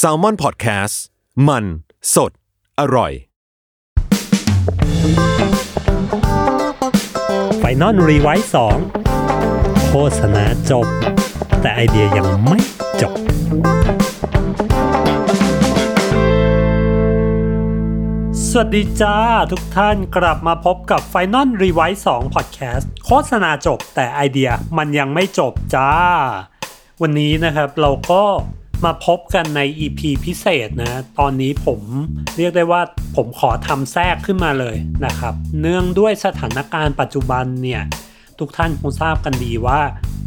Salmon Podcast มัน สด อร่อย Final Revise สองโฆษณาจบ แต่ไอเดียยังไม่จบ สวัสดีจ้าทุกท่านกลับมาพบกับ Final r e v i s e 2 Podcast โฆษณาจบแต่ไอเดียมันยังไม่จบจ้า วันนี้นะครับเราก็มาพบกันใน EP พิเศษนะ ตอนนี้ผมเรียกได้ว่าผมขอทำแทรกขึ้นมาเลยนะครับ เนื่องด้วยสถานการณ์ปัจจุบันเนี่ย ทุกท่านคงทราบกันดีว่า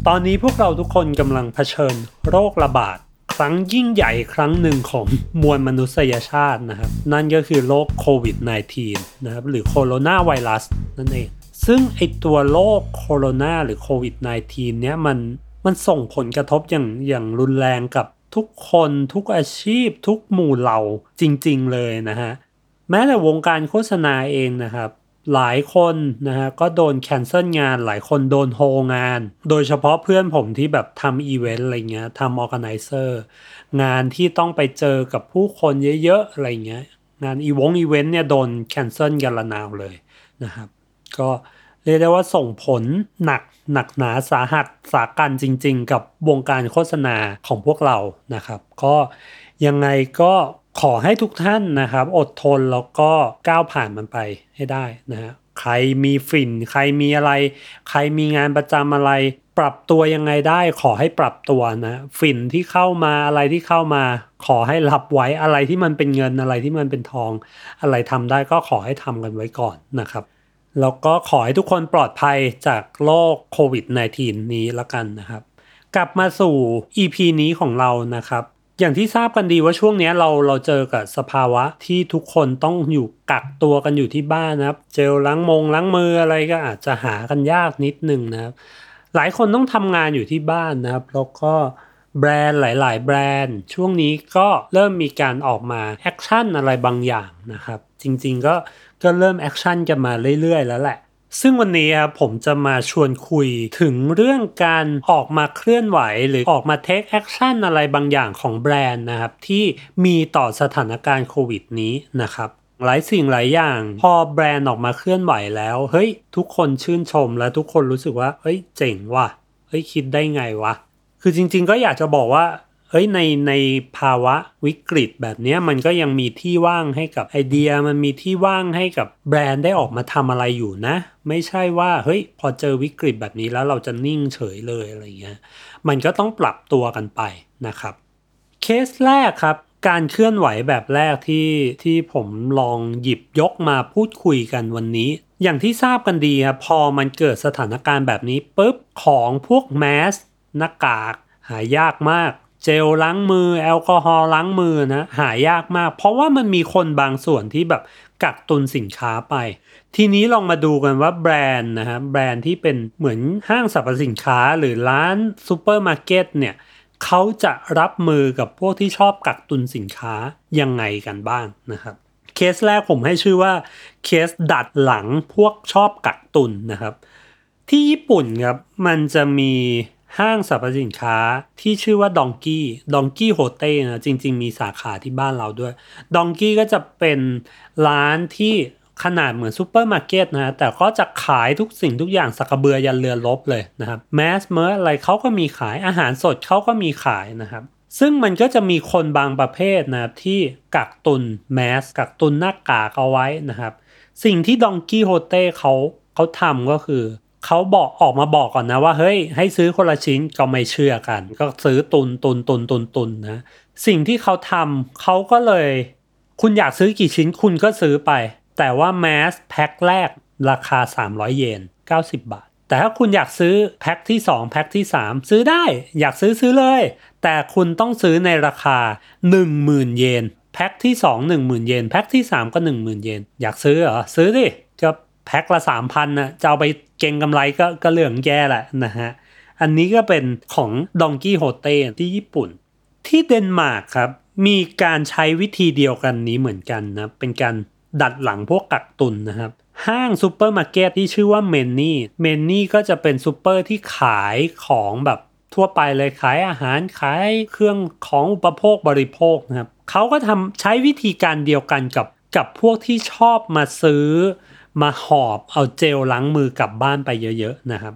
ตอนนี้พวกเราทุกคนกำลังเผชิญโรคระบาด ครั้งยิ่งใหญ่ครั้งหนึ่งของมวลมนุษยชาตินะครับ นั่นก็คือโรคโควิด -19 นะครับ หรือโคโรนาไวรัสนั่นเอง ซึ่งไอตัวโรคโคโรนาหรือโควิด -19 เนี้ยมัน มันส่งผลกระทบอย่างอย่างรุนแรงกับทุกคนทุกอาชีพ ทุกหมู่เหล่าจริง ๆ เลยนะฮะ แม้แต่วงการโฆษณาเองนะครับ หลายคนนะฮะก็โดน cancel งาน หลายคนโดนโฮงาน โดยเฉพาะเพื่อนผมที่แบบทำอีเวนต์อะไรเงี้ยทำ organizer งานที่ต้องไปเจอกับผู้คนเยอะ ๆ อะไรเงี้ยงานอีวงอีเวนต์เนี่ยโดน cancel กันละนาวเลยนะครับ ก็ เรียกได้ว่าส่งผลหนักหนักหนาสาหัสสากันจริง ๆ กับวงการโฆษณาของพวกเรานะครับ ก็ยังไงก็ขอให้ทุกท่านนะครับ อดทนแล้วก็ก้าวผ่านมันไปให้ได้นะฮะใครมีฝิ่น ใครมีอะไร ใครมีงานประจำอะไร ปรับตัวยังไงได้ ขอให้ปรับตัวนะฝิ่นที่เข้ามาอะไรที่เข้ามา ขอให้รับไว้อะไรที่มันเป็นเงินอะไรที่มันเป็นทอง อะไรทำได้ก็ขอให้ทำกันไว้ก่อนนะครับ แล้วก็ขอให้ทุกคนปลอดภัยจากโรคโควิด -19 นี้ละกันนะครับ กลับมาสู่ EP นี้ของเรานะครับ อย่างที่ทราบกันดีว่าช่วงนี้เราเราเจอกับสภาวะที่ทุกคนต้องอยู่กักตัวกันอยู่ที่บ้านนะครับ เจลล้างมงล้างมืออะไรก็อาจจะหากันยากนิดนึงนะครับ หลายคนต้องทำงานอยู่ที่บ้านนะครับ แล้วก็แบรนด์หลาย ๆ แบรนด์ ช่วงนี้ก็เริ่มมีการออกมา action อะไรบางอย่างนะครับ จริง ๆ ก็ ก็เริ่ม action กันมาเรื่อยๆ แล้วแหละ ซึ่งวันนี้ครับผมจะมาชวนคุยถึงเรื่องการออกมาเคลื่อนไหวหรือออกมา take action อะไรบางอย่างของแบรนด์นะครับ ที่มีต่อสถานการณ์โควิดนี้นะครับหลายสิ่งหลายอย่าง พอแบรนด์ออกมาเคลื่อนไหวแล้ว เฮ้ย ทุกคนชื่นชมและทุกคนรู้สึกว่า เฮ้ย เจ๋งว่ะ เฮ้ย คิดได้ไงวะ คือจริงๆก็อยากจะบอกว่า เฮ้ยในในภาวะวิกฤตแบบนี้มันก็ยังมีที่ว่างให้กับไอเดีย มันมีที่ว่างให้กับแบรนด์ได้ออกมาทำอะไรอยู่นะ ไม่ใช่ว่าเฮ้ยพอเจอวิกฤตแบบนี้แล้วเราจะนิ่งเฉยเลยอะไรเงี้ยมันก็ต้องปรับตัวกันไปนะครับ เคสแรกครับการเคลื่อนไหวแบบแรกที่ที่ผมลองหยิบยกมาพูดคุยกันวันนี้ อย่างที่ทราบกันดีครับพอมันเกิดสถานการณ์แบบนี้ปุ๊บของพวกแมสหน้ากากหายากมาก เจลล้างมือ แอลกอฮอล์ล้างมือนะหายากมาก เพราะว่ามันมีคนบางส่วนที่แบบกักตุนสินค้าไป ทีนี้ลองมาดูกันว่าแบรนด์นะฮะแบรนด์ที่เป็นเหมือนห้างสรรพสินค้าหรือร้านซูเปอร์มาร์เก็ตเนี่ยเขาจะรับมือกับพวกที่ชอบกักตุนสินค้ายังไงกันบ้างนะครับเคสแรกผมให้ชื่อว่าเคสดัดหลังพวกชอบกักตุนนะครับ ที่ญี่ปุ่นครับมันจะมี ห้างสรรพสินค้าที่ชื่อว่าดองกี้ดองกี้โฮเต้นะจริง ๆ มีสาขาที่บ้านเราด้วยดองกี้ก็จะเป็นร้านที่ขนาดเหมือนซูเปอร์มาร์เก็ตนะแต่ก็จะขายทุกสิ่งทุกอย่างสากกะเบือยันเรือรบเลยนะครับแมสเมอร์อะไรเขาก็มีขายอาหารสดเขาก็มีขายนะครับ ซึ่งมันก็จะมีคนบางประเภทนะครับที่กักตุนแมสกักตุนหน้ากากเอาไว้นะครับ สิ่งที่ดองกี้โฮเต้เขาเขาทำก็คือ เขาบอกออกมาบอกก่อนนะว่าเฮ้ยให้ซื้อคนละชิ้นก็ไม่เชื่อกัน ก็ซื้อตุนตุนตุนตุนตุนนะสิ่งที่เขาทำเขาก็เลย คุณอยากซื้อกี่ชิ้นคุณก็ซื้อไป แต่ว่าแมสแพ็คแรกราคา 300 เยน 90 บาท แต่ถ้าคุณอยากซื้อแพ็คที่ 2 แพ็คที่ 3 ซื้อได้ อยากซื้อซื้อเลย แต่คุณต้องซื้อในราคา 10,000 เยน แพ็คที่ 2 10,000 เยน แพ็คที่ 3 ก็ 10,000 เยน อยากซื้อเหรอ ซื้อดิ แพ็คละ3,000นะจะเอาไปเก็งกำไรก็ก็เรื่องแย่แหละนะฮะ อันนี้ก็เป็นของดองกี้โฮเต้ที่ญี่ปุ่น ที่เดนมาร์กครับ มีการใช้วิธีเดียวกันนี้เหมือนกันนะเป็นการดัดหลังพวกกักตุนนะครับ ห้างซูเปอร์มาร์เก็ตที่ชื่อว่า Meny Meny ก็จะเป็นซูเปอร์ที่ขายของแบบทั่วไปเลยขายอาหารขายเครื่องของอุปโภคบริโภคนะครับเขาก็ทำใช้วิธีการเดียวกันกับกับพวกที่ชอบมาซื้อ มาหอบเอาเจลล้างมือกลับบ้านไปเยอะๆนะครับ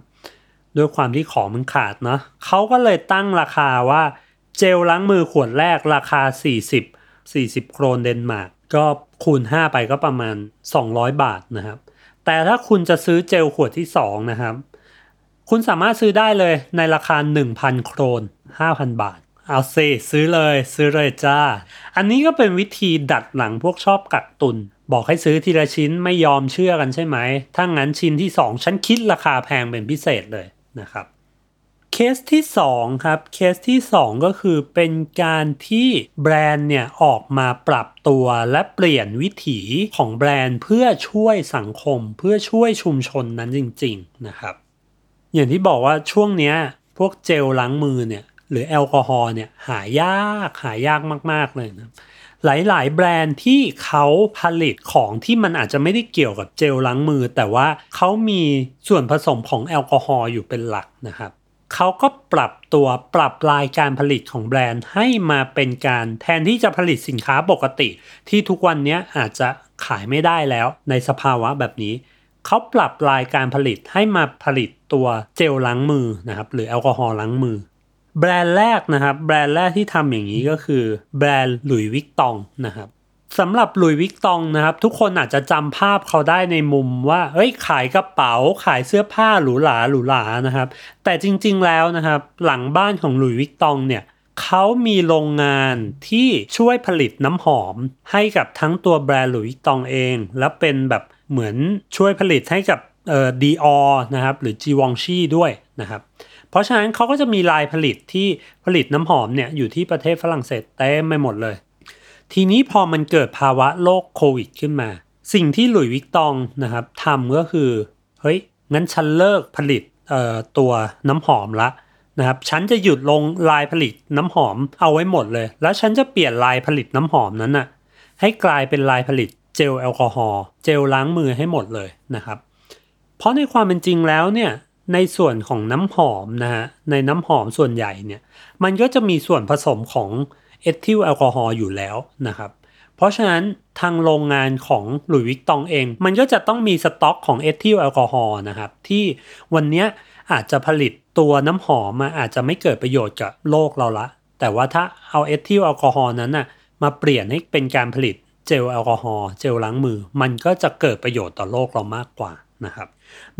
ด้วยความที่ของมันขาดเนาะเขาก็เลยตั้งราคาว่าเจลล้างมือขวดแรกราคา 40 40 โครนเดนมาร์กก็คูณ 5 ไปก็ประมาณ 200 บาทนะครับ แต่ถ้าคุณจะซื้อเจลขวดที่ 2 นะครับ คุณสามารถซื้อได้เลยในราคา 1,000 โครน 5,000 บาท เอาเซซื้อเลยซื้อเลยจ้า อันนี้ก็เป็นวิธีดัดหลังพวกชอบกักตุน บอกให้ซื้อทีละชิ้นไม่ยอมเชื่อกันใช่ไหม ถ้างั้นชิ้นที่ 2 ฉันคิดราคาแพงเป็นพิเศษเลยนะครับ เคสที่2ครับ เคสที่ 2 ก็คือเป็นการที่แบรนด์เนี่ยออกมาปรับตัวและเปลี่ยนวิถีของแบรนด์เพื่อช่วยสังคมเพื่อช่วยชุมชนนั้นจริง ๆนะครับ อย่างที่บอกว่าช่วงเนี้ยพวกเจลล้างมือเนี่ยหรือแอลกอฮอล์เนี่ยหายากหายากมาก ๆ เลยนะ หลาย ๆ แบรนด์ที่เขาผลิตของที่มันอาจจะไม่ได้เกี่ยวกับเจลล้างมือ แต่ว่าเขามีส่วนผสมของแอลกอฮอล์อยู่เป็นหลักนะครับเขาก็ปรับตัวปรับลายการผลิตของแบรนด์ให้มาเป็นการแทนที่จะผลิตสินค้าปกติ ที่ทุกวันนี้อาจจะขายไม่ได้แล้วในสภาวะแบบนี้ เขาปรับลายการผลิตให้มาผลิตตัวเจลล้างมือนะครับหรือแอลกอฮอล์ล้างมือ แบรนด์แรกนะครับ แบรนด์แรกที่ทำอย่างนี้ก็คือแบรนด์ Louis Vuitton นะครับสำหรับ Louis Vuitton นะครับ ทุกคนอาจจะจำภาพเขาได้ในมุมว่าเอ้ยขายกระเป๋าขายเสื้อผ้าหรูหราหรูหรานะครับ แต่จริงๆแล้วนะครับ หลังบ้านของ Louis Vuitton เนี่ยเขามีโรงงานที่ช่วยผลิตน้ำหอม ให้กับทั้งตัวแบรนด์ Louis Vuitton เอง และเป็นแบบเหมือนช่วยผลิตให้กับเอ่อ Dior นะครับ หรือ Givenchy ด้วยนะครับ เพราะฉะนั้นเขาก็จะมีลายผลิตที่ผลิตน้ำหอมเนี่ยอยู่ที่ประเทศฝรั่งเศสเต็มไปหมดเลย ทีนี้พอมันเกิดภาวะโรคโควิดขึ้นมา สิ่งที่หลุยวิกตองนะครับทำก็คือ เฮ้ย งั้นฉันเลิกผลิตตัวน้ำหอมละนะครับ ฉันจะหยุดลงลายผลิตน้ำหอมเอาไว้หมดเลย แล้วฉันจะเปลี่ยนลายผลิตน้ำหอมนั้นน่ะให้กลายเป็นลายผลิตเจลแอลกอฮอล์เจลล้างมือให้หมดเลยนะครับ เพราะในความเป็นจริงแล้วเนี่ย ในส่วนของน้ำหอมนะฮะในน้ำหอมส่วนใหญ่เนี่ยมันก็จะมีส่วนผสมของเอทิลแอลกอฮอล์อยู่แล้วนะครับเพราะฉะนั้นทางโรงงานของ Louis Vuitton เอง มันก็จะต้องมีสต็อกของเอทิลแอลกอฮอล์นะครับที่วันนี้อาจจะผลิตตัวน้ำหอมมาอาจจะไม่เกิดประโยชน์กับโลกเราละ แต่ว่าถ้าเอาเอทิลแอลกอฮอล์นั้นน่ะมาเปลี่ยนให้เป็นการผลิตเจลแอลกอฮอล์เจลล้างมือ มันก็จะเกิดประโยชน์ต่อโลกเรามากกว่านะครับ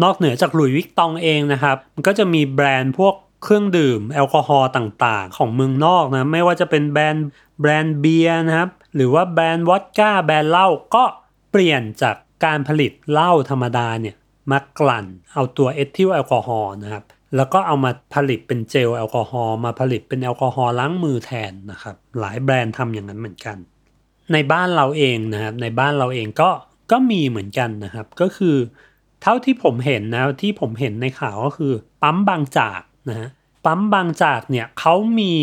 นอกเหนือจาก Louis Vuitton เองนะครับ มันก็จะมีแบรนด์พวกเครื่องดื่มแอลกอฮอล์ต่างๆ ของเมืองนอกนะ ไม่ว่าจะเป็นแบรนด์แบรนด์เบียร์นะครับ หรือว่าแบรนด์วอดก้าแบรนด์เหล้าก็เปลี่ยนจากการผลิตเหล้าธรรมดาเนี่ยมากลั่นเอาตัวเอทิลแอลกอฮอล์นะครับ แล้วก็เอามาผลิตเป็นเจลแอลกอฮอล์มาผลิตเป็นแอลกอฮอล์ล้างมือแทนนะครับ หลายแบรนด์ทำอย่างนั้นเหมือนกัน ในบ้านเราเองนะครับในบ้านเราเองก็ก็มีเหมือนกันนะครับ ก็คือ เท่าที่ผมเห็นนะที่ผมเห็นในข่าวก็คือ ปั๊มบางจากนะฮะปั๊มบางจากเนี่ยเขามี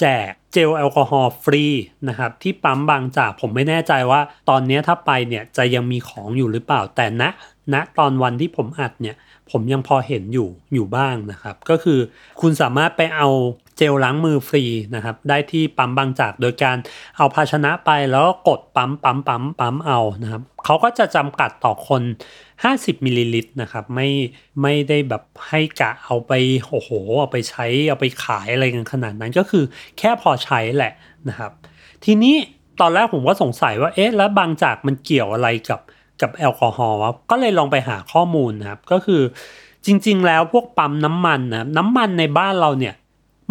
แจกเจลแอลกอฮอล์ฟรีนะครับที่ปั๊มบางจากผมไม่แน่ใจว่า ตอนนี้ถ้าไปเนี่ยจะยังมีของอยู่หรือเปล่าแต่ณณตอนวันที่ผมอัดเนี่ยผมยังพอเห็นอยู่อยู่บ้างนะครับ ก็คือคุณสามารถไปเอาเจลล้างมือฟรีนะครับ ได้ที่ปั๊มบางจากโดยการเอาภาชนะไปแล้วก็กดปั๊มปั๊มปั๊มปั๊มเอานะครับเขาก็จะจำกัดต่อคน 50มิลลิลิตรนะครับไม่ไม่ได้แบบให้กะเอาไปโอ้โหเอาไปใช้เอาไปขายอะไรกันขนาดนั้นก็คือแค่พอใช้แหละนะครับ ทีนี้ตอนแรกผมก็สงสัยว่าเอ๊ะแล้วบางจากมันเกี่ยวอะไรกับกับแอลกอฮอล์วะก็เลยลองไปหาข้อมูลนะครับ ก็คือจริง ๆ แล้วพวกปั๊มน้ำมันนะน้ำมันในบ้านเราเนี่ย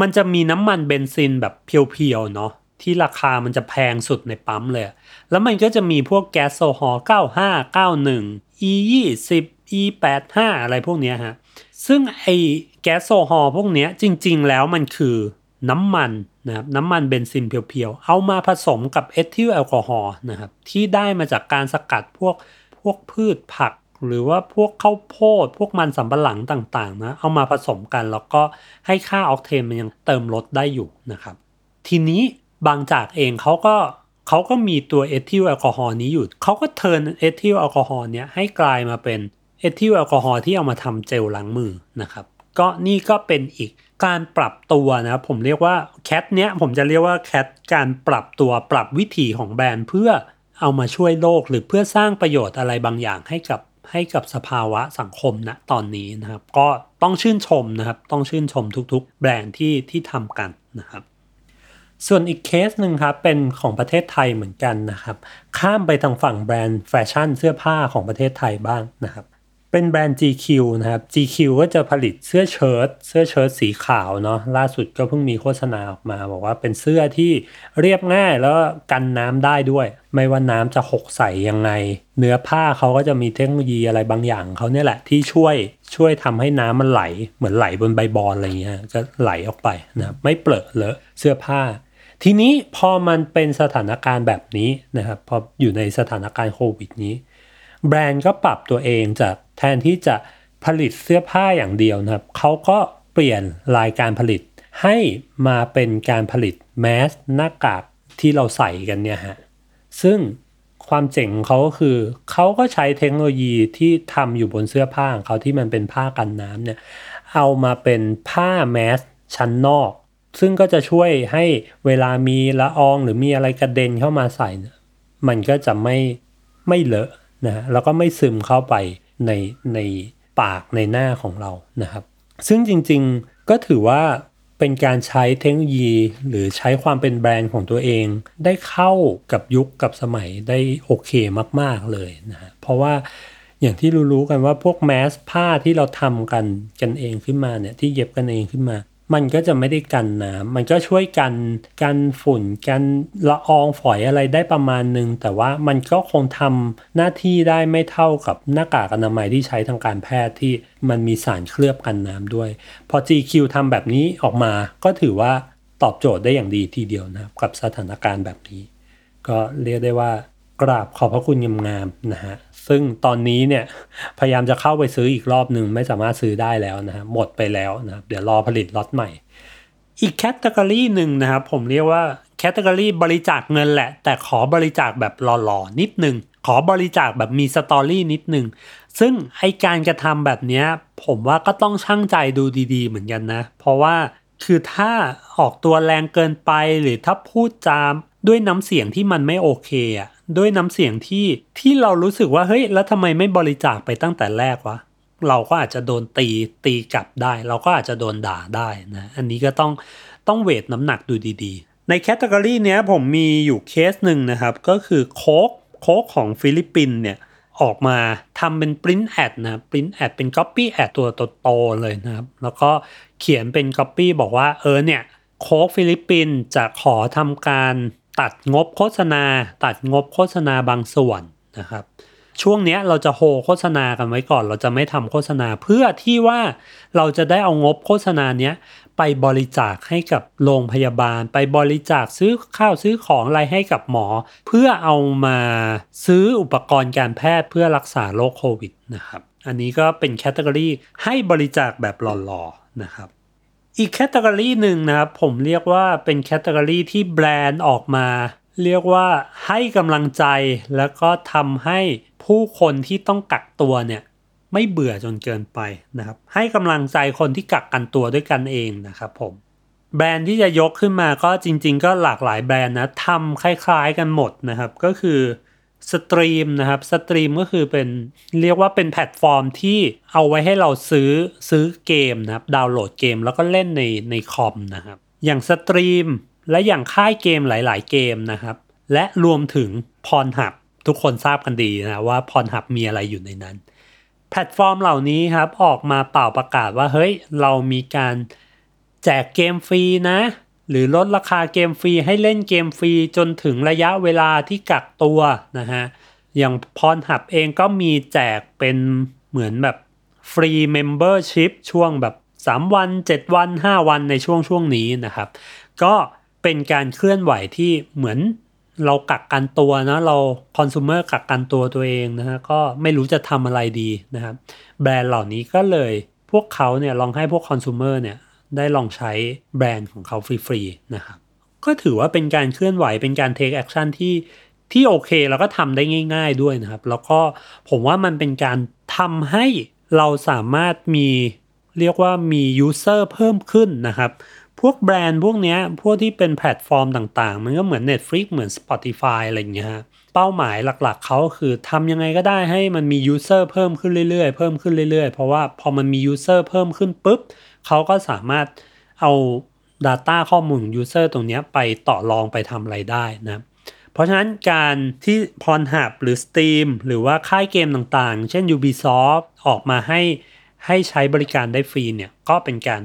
มันจะมีน้ำมันเบนซินแบบเพียวๆเนาะที่ราคามันจะแพงสุดในปั๊มเลย แล้วมันก็จะมีพวกแก๊สโซฮอล์95 91 E 20 E 85อะไรพวกเนี้ยฮะ ซึ่งไอ้แก๊สโซฮอล์พวกเนี้ยจริง ๆ แล้วมันคือน้ำมันนะครับน้ำมันเบนซินเพียวๆ เอามาผสมกับเอทิลแอลกอฮอล์นะครับที่ได้มาจากการสกัดพวกพวกพืชผัก หรือว่าพวกข้าวโพด พวกมันสำปะหลังต่างๆนะเอามาผสมกันแล้วก็ให้ค่าออกเทนมันยังเติมรถได้อยู่นะครับ ทีนี้บางจากเองเขาก็ เขาก็มีตัวเอทิลแอลกอฮอล์นี้อยู่ เขาก็ turn เอทิลแอลกอฮอล์เนี้ยให้กลายมาเป็นเอทิลแอลกอฮอล์ที่เอามาทำเจลล้างมือนะครับ ก็นี่ก็เป็นอีกการปรับตัวนะครับผมเรียกว่า cat เนี้ยผมจะเรียกว่า cat การปรับตัวปรับวิถีของแบรนด์เพื่อเอามาช่วยโลกหรือเพื่อสร้างประโยชน์อะไรบางอย่างให้กับให้กับสภาวะสังคมณตอนนี้นะครับ ก็ต้องชื่นชมนะครับ ต้องชื่นชมทุกๆ แบรนด์ที่ที่ทำกันนะครับ ส่วนอีกเคสหนึ่งครับ เป็นของประเทศไทยเหมือนกันนะครับ ข้ามไปทางฝั่งแบรนด์แฟชั่นเสื้อผ้าของประเทศไทยบ้างนะครับ เป็นแบรนด์ GQ นะครับ GQ ก็จะผลิตเสื้อเชิ้ตเสื้อเชิ้ตสีขาวเนาะล่าสุดก็เพิ่งมีโฆษณาออกมา บอกว่าเป็นเสื้อที่เรียบง่ายแล้วกันน้ำได้ด้วย ไม่ว่าน้ำจะหกใส่ยังไง เนื้อผ้าเขาก็จะมีเทคโนโลยีอะไรบางอย่างเขาเนี่ยแหละที่ช่วยช่วยทำให้น้ำมันไหลเหมือนไหลบนใบบอลอะไรเงี้ยก็ไหลออกไปนะไม่เปลอะเลอะเสื้อผ้า ทีนี้พอมันเป็นสถานการณ์แบบนี้นะครับพออยู่ในสถานการณ์โควิดนี้ แบรนด์ก็ปรับตัวเองจากแทนที่จะผลิตเสื้อผ้าอย่างเดียวนะครับเขาก็เปลี่ยนรายการผลิตให้มาเป็นการผลิตแมสหน้ากากที่เราใส่กันเนี่ยฮะซึ่งความเจ๋งของเขาก็คือเขาก็ใช้เทคโนโลยีที่ทำอยู่บนเสื้อผ้าของเขาที่มันเป็นผ้ากันน้ำเนี่ยเอามาเป็นผ้าแมสชั้นนอก ซึ่งก็จะช่วยให้เวลามีละอองหรือมีอะไรกระเด็นเข้ามาใส่ มันก็จะไม่ไม่เลอะนะแล้วก็ไม่ซึมเข้าไปในในปากในหน้าของเรานะครับ ซึ่งจริงๆก็ถือว่าเป็นการใช้เทคโนโลยี หรือใช้ความเป็นแบรนด์ของตัวเอง ได้เข้ากับยุคกับสมัยได้โอเคมากๆเลยนะฮะเพราะว่าอย่างที่รู้ๆกันว่าพวกแมสผ้าที่เราทำกันกันเองขึ้นมาเนี่ยที่เย็บกันเองขึ้นมา มันก็จะไม่ได้กันน้ำมันก็ช่วยกันกันฝุ่นกันละอองฝอยอะไรได้ประมาณนึง แต่ว่ามันก็คงทำหน้าที่ได้ไม่เท่ากับหน้ากากอนามัยที่ใช้ทางการแพทย์ที่มันมีสารเคลือบกันน้ำด้วย พอ GQ ทำแบบนี้ออกมาก็ถือว่าตอบโจทย์ได้อย่างดีทีเดียวนะครับกับสถานการณ์แบบนี้ ก็เรียกได้ว่ากราบขอบพระคุณงามๆนะฮะ ซึ่งตอนนี้เนี่ยพยายามจะเข้าไปซื้ออีกรอบหนึ่งไม่สามารถซื้อได้แล้วนะหมดไปแล้วนะครับเดี๋ยวรอผลิตล็อตใหม่ อีกแคตตากรีหนึ่งนะครับผมเรียกว่าแคตตากรีบริจาคเงินแหละ แต่ขอบริจาคแบบหล่อๆนิดนึง ขอบริจาคแบบมีสตอรี่นิดนึง ซึ่งไอการกระทำแบบนี้ผมว่าก็ต้องช่างใจดูดีๆ เหมือนกันนะ เพราะว่าคือถ้าออกตัวแรงเกินไปหรือถ้าพูดจามด้วยน้ำเสียงที่มันไม่โอเคอะ ด้วยน้ำเสียงที่ที่เรารู้สึกว่าเฮ้ยแล้วทำไมไม่บริจาคไปตั้งแต่แรกวะเราก็อาจจะโดนตีตีกลับได้ เราก็อาจจะโดนด่าได้นะ อันนี้ก็ต้องต้อง weight น้ำหนักดูดีๆ ใน category เนี้ยผมมีอยู่เคสหนึ่งนะครับ ก็คือ Coke Coke ของฟิลิปปินส์เนี่ยออกมาทำเป็น print ad นะ print ad เป็น copy ad ตัวโตๆเลยนะครับ แล้วก็เขียนเป็นก๊อปปี้บอกว่าเออเนี่ย Coke ฟิลิปปินส์จะขอทำการ ตัดงบโฆษณา ตัดงบโฆษณาบางส่วนนะครับ ช่วงนี้เราจะโฮโฆษณากันไว้ก่อน เราจะไม่ทำโฆษณาเพื่อที่ว่าเราจะได้เอางบโฆษณาเนี้ยไปบริจาคให้กับโรงพยาบาล ไปบริจาคซื้อข้าวซื้อของอะไรให้กับหมอ เพื่อเอามาซื้ออุปกรณ์การแพทย์เพื่อรักษาโรคโควิดนะครับ อันนี้ก็เป็น category ให้บริจาคแบบหล่อๆนะครับ อีก category หนึ่งนะครับผมเรียกว่าเป็น category ที่แบรนด์ออกมา เรียกว่าให้กำลังใจแล้วก็ทำให้ผู้คนที่ต้องกักตัวเนี่ยไม่เบื่อจนเกินไปนะครับให้กำลังใจคนที่กักกันตัวด้วยกันเองนะครับผมแบรนด์ที่จะยกขึ้นมาก็จริง ๆ ก็หลากหลายแบรนด์นะทำคล้าย ๆ กันหมดนะครับ ก็คือ Steam นะครับ Steam ก็คือเป็นเรียกว่าเป็นแพลตฟอร์มที่เอาไว้ให้เราซื้อซื้อเกมนะครับดาวน์โหลดเกมแล้วก็เล่นในในคอมนะครับอย่าง Steam และอย่างค่ายเกมหลาย ๆ เกมนะครับ และรวมถึง Pornhub ทุกคนทราบกันดีนะว่า Pornhub มีอะไรอยู่ในนั้น แพลตฟอร์มเหล่านี้ครับออกมาป่าวประกาศว่าเฮ้ยเรามีการแจกเกมฟรีนะ หรือลดราคาเกมฟรีให้เล่นเกมฟรีจนถึงระยะเวลาที่กักตัวนะฮะ อย่าง Pornhub เองก็มีแจกเป็นเหมือนแบบฟรี membership ช่วงแบบ 3 วัน 7 วัน 5 วันในช่วงช่วงนี้นะครับ ก็เป็นการเคลื่อนไหวที่เหมือนเรากักกันตัวนะเราคอน sumer กักกันตัวตัวเองนะฮะก็ไม่รู้จะทำอะไรดีนะครับ แบรนด์เหล่านี้ก็เลยพวกเขาเนี่ยลองให้พวก consumer เนี่ย ได้ลองใช้แบรนด์ของเขาฟรีๆนะครับก็ถือว่าเป็นการเคลื่อนไหวเป็นการ take action ที่ที่โอเคแล้วก็ทำได้ง่าย ๆด้วยนะครับ แล้วก็ผมว่ามันเป็นการทำให้เราสามารถมีเรียกว่ามี user เพิ่มขึ้นนะครับ พวกแบรนด์พวกนี้พวกที่เป็นแพลตฟอร์มต่างๆ มันก็เหมือน Netflix เหมือน Spotify อะไรอย่างเงี้ยฮะเป้าหมายหลักๆ เขาคือทำยังไงก็ได้ให้มันมี user เพิ่มขึ้นเรื่อยๆ เพิ่มขึ้นเรื่อยๆ เพราะว่าพอมันมี user เพิ่มขึ้นปุ๊บ เขาก็สามารถเอา Data ข้อมูลของ User ตรงนี้ไปต่อรองไปทำอะไรได้นะเพราะฉะนั้นการที่ Pornhub หรือ Steam หรือว่าค่ายเกมต่างๆ เช่น Ubisoft ออกมาให้ให้ใช้บริการได้ฟรีเนี่ยก็เป็นการ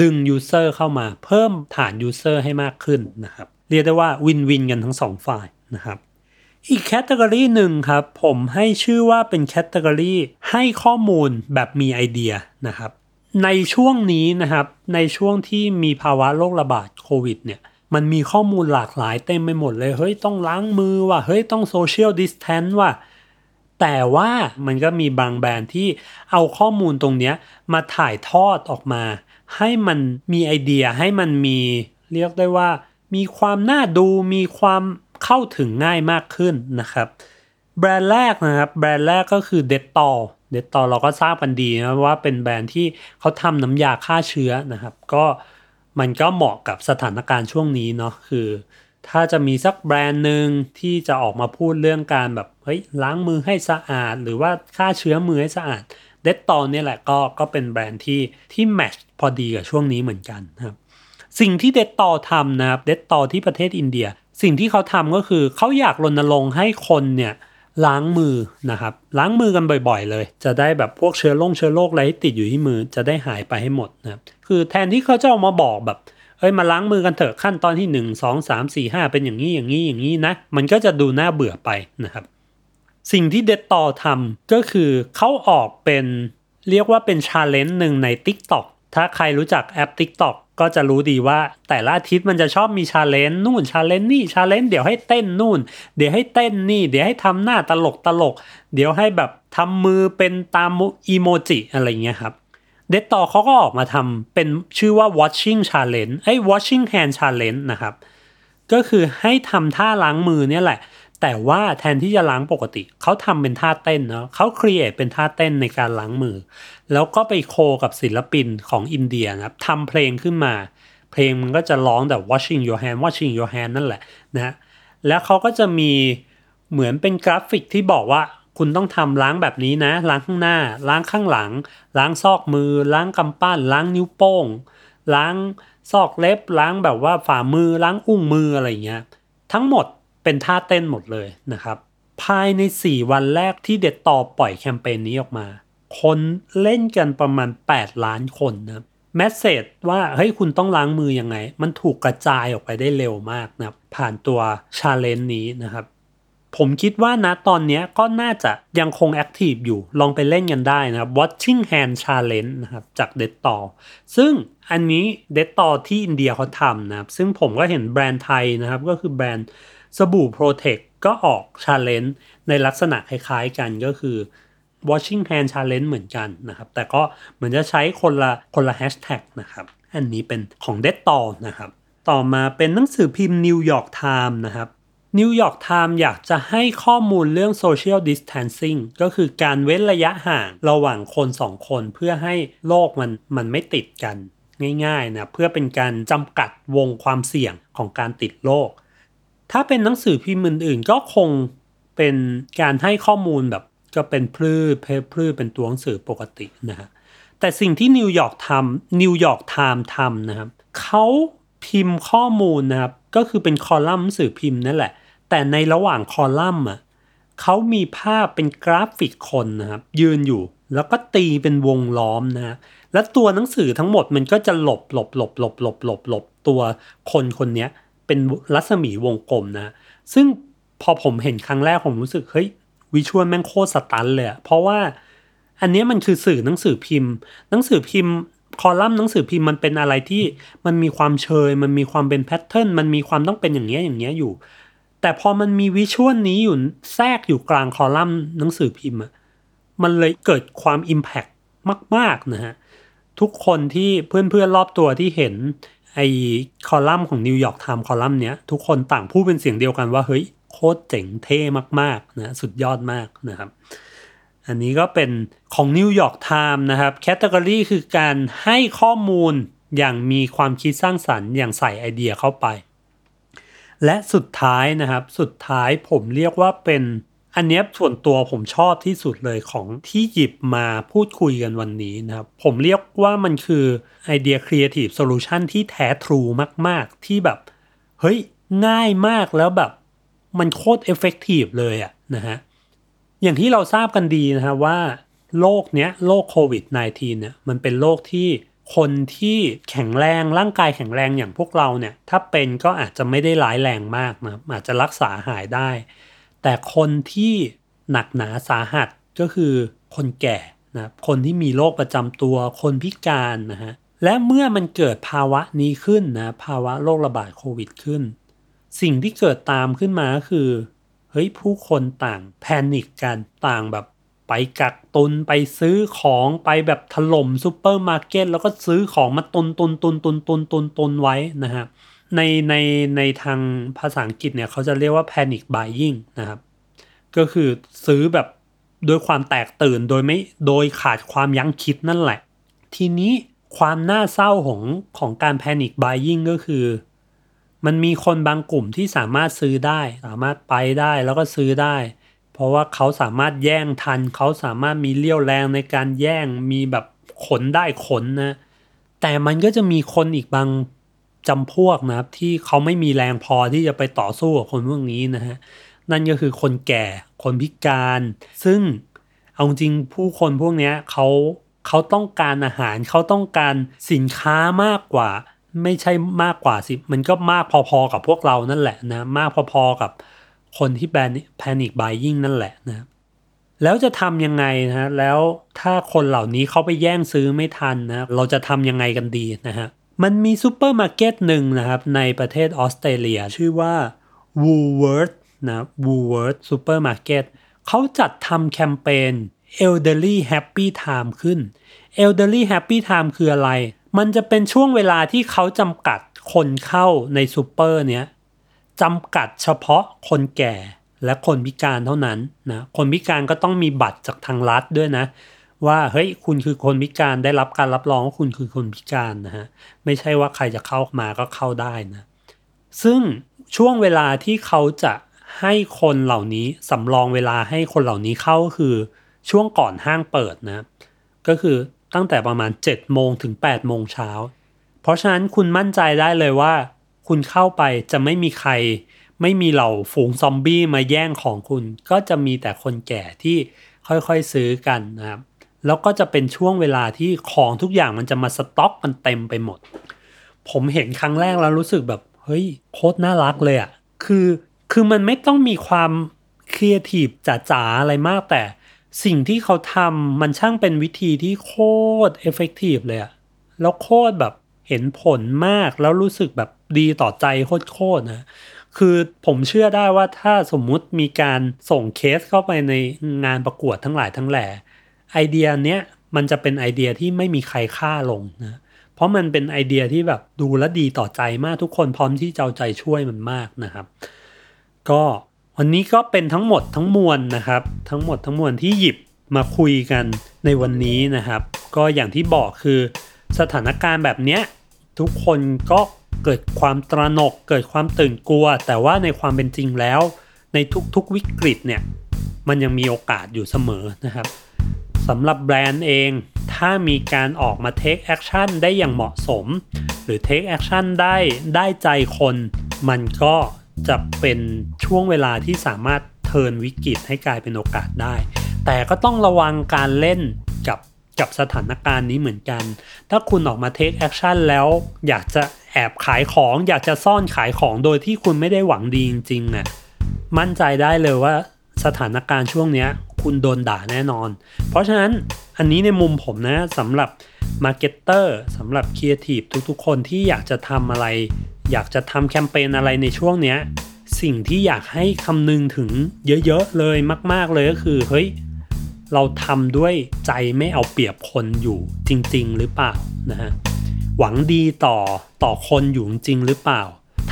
ดึง User เข้ามาเพิ่มฐาน User ให้มากขึ้นนะครับเรียกได้ว่า win-win กันทั้งสองฝ่ายนะครับอีก category หนึ่งครับ ผมให้ชื่อว่าเป็น category ให้ข้อมูลแบบมีไอเดียนะครับ ในช่วงนี้นะครับในช่วงที่มีภาวะโรคระบาดโควิดเนี่ยมันมีข้อมูลหลากหลายเต็มไปหมดเลยเฮ้ยต้องล้างมือว่ะเฮ้ยต้อง social distance ว่ะแต่ว่ามันก็มีบางแบรนด์ที่เอาข้อมูลตรงเนี้ยมาถ่ายทอดออกมา ให้มันมีไอเดียให้มันมีเรียกได้ว่า มีความน่าดูมีความเข้าถึงง่ายมากขึ้นนะครับ แบรนด์แรกนะครับ แบรนด์แรกก็คือเดตตอเดตตอเราก็ทราบกันดีนะว่าเป็นแบรนด์ที่เขาทำน้ำยาฆ่าเชื้อนะครับ ก็มันก็เหมาะกับสถานการณ์ช่วงนี้เนาะคือ ถ้าจะมีสักแบรนด์หนึ่งที่จะออกมาพูดเรื่องการแบบเฮ้ยล้างมือให้สะอาด หรือว่าฆ่าเชื้อมือให้สะอาดเดตตอเนี่ยแหละก็ก็เป็นแบรนด์ที่ที่แมชพอดีกับช่วงนี้เหมือนกันครับสิ่งที่เดตตอทำนะครับเดตตอที่ประเทศอินเดีย สิ่งที่เขาทำก็คือเขาอยากรณรงค์ให้คนเนี่ย ล้างมือนะครับ ล้างมือกันบ่อยๆ เลย จะได้แบบพวกเชื้อโรคเชื้อโรคอะไรที่ติดอยู่ที่มือจะได้หายไปให้หมดนะครับคือแทนที่เขาจะออกมาบอกแบบเอ้ยมาล้างมือกันเถอะขั้นตอนที่ 1 2 3 4 5 เป็นอย่างนี้อย่างนี้อย่างนี้นะ มันก็จะดูน่าเบื่อไปนะครับ สิ่งที่ Dettol ทำก็คือเขาออกเป็นเรียกว่าเป็น challenge หนึ่งใน TikTok ถ้าใครรู้จักแอป TikTok ก็จะรู้ดีว่าแต่ละอาทิตย์มันจะชอบมี challenge นู่น challenge นี่ challenge เดี๋ยวให้เต้นนู่น เดี๋ยวให้เต้นนี่ เดี๋ยวให้ทำหน้าตลกตลก เดี๋ยวให้แบบทำมือเป็นตามอีโมจิอะไรเงี้ยครับเดตต่อเขาก็ออกมาทำเป็นชื่อว่า watching challenge ไอ้ watching hand challenge นะครับ ก็คือให้ทำท่าล้างมือเนี่ยแหละ แต่ว่าแทนที่จะล้างปกติ เขาทำเป็นท่าเต้นเนาะเขาครีเอทเป็นท่าเต้นในการล้างมือ แล้วก็ไปโคกับศิลปินของอินเดียนะครับทำเพลงขึ้นมา เพลงมันก็จะร้องแต่ washing your hand washing your hand นั่นแหละนะแล้วเขาก็จะมีเหมือนเป็นกราฟิกที่บอกว่าคุณต้องทำล้างแบบนี้นะ ล้างข้างหน้า ล้างข้างหลัง ล้างซอกมือ ล้างกำปั้น ล้างนิ้วโป้ง ล้างซอกเล็บ ล้างแบบว่าฝ่ามือ ล้างอุ้งมืออะไรเงี้ย ทั้งหมด เป็นท่าเต้นหมดเลยนะครับ ภายใน 4 วันแรกที่เด็ดต่อปล่อยแคมเปญนี้ออกมา คนเล่นกันประมาณ 8 ล้านคนนะแมสเซจว่าเฮ้ยคุณต้องล้างมือยังไง มันถูกกระจายออกไปได้เร็วมากนะผ่านตัว challenge นี้นะครับ ผมคิดว่านะตอนนี้ก็น่าจะยังคง active อยู่ลองไปเล่นกันได้นะครับ Washing Hand Challenge นะครับจากเดตต่อซึ่งอันนี้เดตต่อที่อินเดียเขาทำนะครับ ซึ่งผมก็เห็นแบรนด์ไทยนะครับ ก็คือแบรนด์ สบู่ Protex ก็ออก Challenge ในลักษณะคล้าย ๆ กันก็คือ Washing Hand Challenge เหมือนกันนะครับ แต่ก็เหมือนจะใช้คนละคนละแฮชแท็กนะครับ อันนี้เป็นของ Dettol นะครับ ต่อมาเป็นหนังสือพิมพ์ New York Times นะครับ New York Times อยากจะให้ข้อมูลเรื่อง Social Distancing ก็คือการเว้นระยะห่างระหว่างคนสองคนเพื่อให้โรคมันมันไม่ติดกันง่ายๆนะเพื่อเป็นการจำกัดวงความเสี่ยงของการติดโรค ถ้าเป็นหนังสือพิมพ์อื่นๆ ก็คงเป็นการให้ข้อมูลแบบก็เป็นพรืดเป็นพรืดเป็นตัวหนังสือปกตินะฮะแต่สิ่งที่ New York ทำ New York Times ทำนะครับเขาพิมพ์ข้อมูลนะครับ ก็คือเป็นคอลัมน์หนังสือพิมพ์นั่นแหละ แต่ในระหว่างคอลัมน์อะเขามีภาพเป็นกราฟิกคนนะครับ ยืนอยู่แล้วก็ตีเป็นวงล้อมนะฮะแล้วตัวหนังสือทั้งหมดมันก็จะหลบหลบหลบหลบหลบหลบหลบตัวคนคนนี้ เป็นรัศมีวงกลมนะ ซึ่งพอผมเห็นครั้งแรกผมรู้สึกเฮ้ยวิชวลแม่งโคตรสตันเลยเพราะว่าอันนี้มันคือสื่อหนังสือพิมพ์ หนังสือพิมพ์คอลัมน์หนังสือพิมพ์มันเป็นอะไรที่มันมีความเชย มันมีความเป็นแพทเทิร์นมันมีความต้องเป็นอย่างเงี้ยอย่างเงี้ยอยู่ แต่พอมันมีวิชวลนี้อยู่แทรกอยู่กลางคอลัมน์หนังสือพิมพ์อะมันเลยเกิดความอิมแพกมาก ๆ นะฮะ ทุกคนที่เพื่อนๆรอบตัวที่เห็น ไอ้คอลัมน์ของ New York Times คอลัมน์เนี้ยทุกคนต่างพูดเป็นเสียงเดียวกันว่าเฮ้ยโคตรเจ๋งเท่มากๆนะสุดยอดมากนะครับ อันนี้ก็เป็นของ New York Times นะครับ category คือการให้ข้อมูลอย่างมีความคิดสร้างสรรค์อย่างใส่ไอเดียเข้าไป และสุดท้ายนะครับ สุดท้ายผมเรียกว่าเป็น อันนี้ส่วนตัวผมชอบที่สุดเลยของที่หยิบมาพูดคุยกันวันนี้นะครับ ผมเรียกว่ามันคือไอเดีย Creative Solution ที่แท้ true มาก ๆ ที่แบบ เฮ้ย ง่ายมากแล้วแบบ มันโคตร effective เลยอะนะฮะ อย่างที่เราทราบกันดีนะครับว่าโรคเนี้ยโรคโควิด -19 เนี่ยมันเป็นโรคที่คนที่แข็งแรงร่างกายแข็งแรงอย่างพวกเราเนี่ย ถ้าเป็นก็อาจจะไม่ได้ร้ายแรงมากนะอาจจะรักษาหายได้ แต่คนที่หนักหนาสาหัสก็คือคนแก่นะคนที่มีโรคประจำตัวคนพิการนะฮะและเมื่อมันเกิดภาวะนี้ขึ้นนะภาวะโรคระบาดโควิดขึ้น สิ่งที่เกิดตามขึ้นมาคือเฮ้ยผู้คนต่าง panic กันต่างแบบไปกักตุนไปซื้อของไปแบบถล่มซูเปอร์มาร์เก็ตแล้วก็ซื้อของมาตุนตุนตุนตุนตุนตุนตุนไว้นะฮะ ในในในทางภาษาอังกฤษเนี่ยเขาจะเรียกว่า panic buying นะครับ ก็คือซื้อแบบโดยความแตกตื่นโดยไม่โดยขาดความยั้งคิดนั่นแหละ ทีนี้ความน่าเศร้าของของการ panic buying ก็คือ มันมีคนบางกลุ่มที่สามารถซื้อได้ สามารถไปได้แล้วก็ซื้อได้ เพราะว่าเขาสามารถแย่งทัน เขาสามารถมีเลี้ยวแรงในการแย่งมีแบบขนได้ขนนะ แต่มันก็จะมีคนอีกบาง จำพวกนะครับที่เขาไม่มีแรงพอที่จะไปต่อสู้กับคนพวกนี้นะฮะนั่นก็คือคนแก่คนพิการ ซึ่งเอาจริงผู้คนพวกนี้เขาเขาต้องการอาหารเขาต้องการสินค้ามากกว่า ไม่ใช่มากกว่าสิ มันก็มากพอๆกับพวกเรานั่นแหละนะมากพอๆกับคนที่แบนแพนิคบายยิ่งนั่นแหละนะแล้วจะทำยังไงนะแล้วถ้าคนเหล่านี้เขาไปแย่งซื้อไม่ทันนะเราจะทำยังไงกันดีนะฮะ มันมีซูเปอร์มาร์เก็ตหนึ่งนะครับ ในประเทศออสเตรเลีย ชื่อว่า Woolworth นะ Woolworth Supermarket เขาจัดทำแคมเปญ Elderly Happy Time ขึ้น Elderly Happy Time คืออะไร มันจะเป็นช่วงเวลาที่เขาจำกัดคนเข้าในซูเปอร์เนี้ยจำกัดเฉพาะคนแก่และคนพิการเท่านั้นนะ คนพิการก็ต้องมีบัตรจากทางรัฐด้วยนะ ว่าเฮ้ยคุณคือคนพิการได้รับการรับรองว่าคุณคือคนพิการนะฮะไม่ใช่ว่าใครจะเข้ามาก็เข้าได้นะ ซึ่งช่วงเวลาที่เขาจะให้คนเหล่านี้สำรองเวลาให้คนเหล่านี้เข้าคือช่วงก่อนห้างเปิดนะ ก็คือตั้งแต่ประมาณ7โมงถึง8โมงเช้า เพราะฉะนั้นคุณมั่นใจได้เลยว่า คุณเข้าไปจะไม่มีใคร ไม่มีเหล่าฝูงซอมบี้มาแย่งของคุณ ก็จะมีแต่คนแก่ที่ค่อยๆซื้อกันนะครับ แล้วก็จะเป็นช่วงเวลาที่ของทุกอย่างมันจะมาสต็อกมันเต็มไปหมด ผมเห็นครั้งแรกแล้วรู้สึกแบบ เฮ้ยโคตรน่ารักเลยอะ่ะคือคือมันไม่ต้องมีความครีเอทีฟจ๋าๆอะไรมากแต่สิ่งที่เขาทำมันช่างเป็นวิธีที่โคตร effective เลยอะแล้วโคตรแบบเห็นผลมากแล้วรู้สึกแบบดีต่อใจโคตรๆนะ คือผมเชื่อได้ว่าถ้าสมมุติมีการส่งเคสเข้าไปในงานประกวดทั้งหลายทั้งแหล่ ไอเดียเนี้ยมันจะเป็นไอเดียที่ไม่มีใครฆ่าลงนะเพราะมันเป็นไอเดียที่แบบดูและดีต่อใจมากทุกคนพร้อมที่จะเอาใจช่วยมันมากนะครับ ก็วันนี้ก็เป็นทั้งหมดทั้งมวลนะครับ ทั้งหมดทั้งมวลที่หยิบมาคุยกันในวันนี้นะครับ ก็อย่างที่บอกคือสถานการณ์แบบเนี้ยทุกคนก็เกิดความตระหนกเกิดความตื่นกลัว แต่ว่าในความเป็นจริงแล้ว ในทุกๆวิกฤตเนี่ยมันยังมีโอกาสอยู่เสมอนะครับ สำหรับแบรนด์เอง ถ้ามีการออกมา take action ได้อย่างเหมาะสม หรือ take action ได้ได้ใจคน มันก็จะเป็นช่วงเวลาที่สามารถ turn วิกฤตให้กลายเป็นโอกาสได้ แต่ก็ต้องระวังการเล่นกับกับสถานการณ์นี้เหมือนกัน ถ้าคุณออกมา take action แล้วอยากจะแอบขายของ อยากจะซ่อนขายของโดยที่คุณไม่ได้หวังดีจริงๆนะ่ะมั่นใจได้เลยว่าสถานการณ์ช่วงนี้ คุณโดนด่าแน่นอน เพราะฉะนั้นอันนี้ในมุมผมนะสำหรับ marketer สำหรับครีเอทีฟทุกๆ คนที่อยากจะทำอะไร อยากจะทำแคมเปญอะไรในช่วงนี้สิ่งที่อยากให้คำนึงถึงเยอะๆเลยมาก ๆเลยก็คือเฮ้ยเราทำด้วยใจไม่เอาเปรียบคนอยู่จริง ๆ หรือเปล่านะฮะหวังดีต่อต่อคนอยู่จริงหรือเปล่า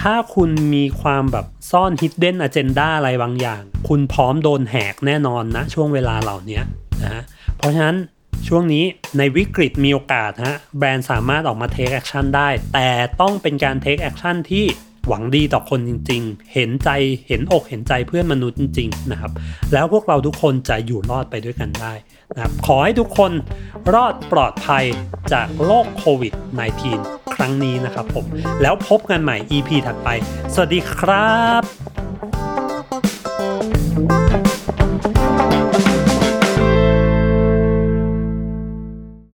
ถ้าคุณมีความแบบซ่อน hidden agenda อะไรบางอย่าง คุณพร้อมโดนแหกแน่นอนนะช่วงเวลาเหล่านี้นนะฮะเพราะฉะนั้นช่วงนี้ในวิกฤตมีโอกาสฮะแบรนด์สามารถออกมา take action ได้ แต่ต้องเป็นการ take action ที่ หวังดีต่อคนจริง ๆ เห็นใจเห็นอกเห็นใจเพื่อนมนุษย์จริงๆนะครับ แล้วพวกเราทุกคนจะอยู่รอดไปด้วยกันได้นะครับขอให้ทุกคนรอดปลอดภัยจากโรคโควิด -19 ครั้งนี้นะครับผม แล้วพบกันใหม่ EP ถัดไป สวัสดีครับ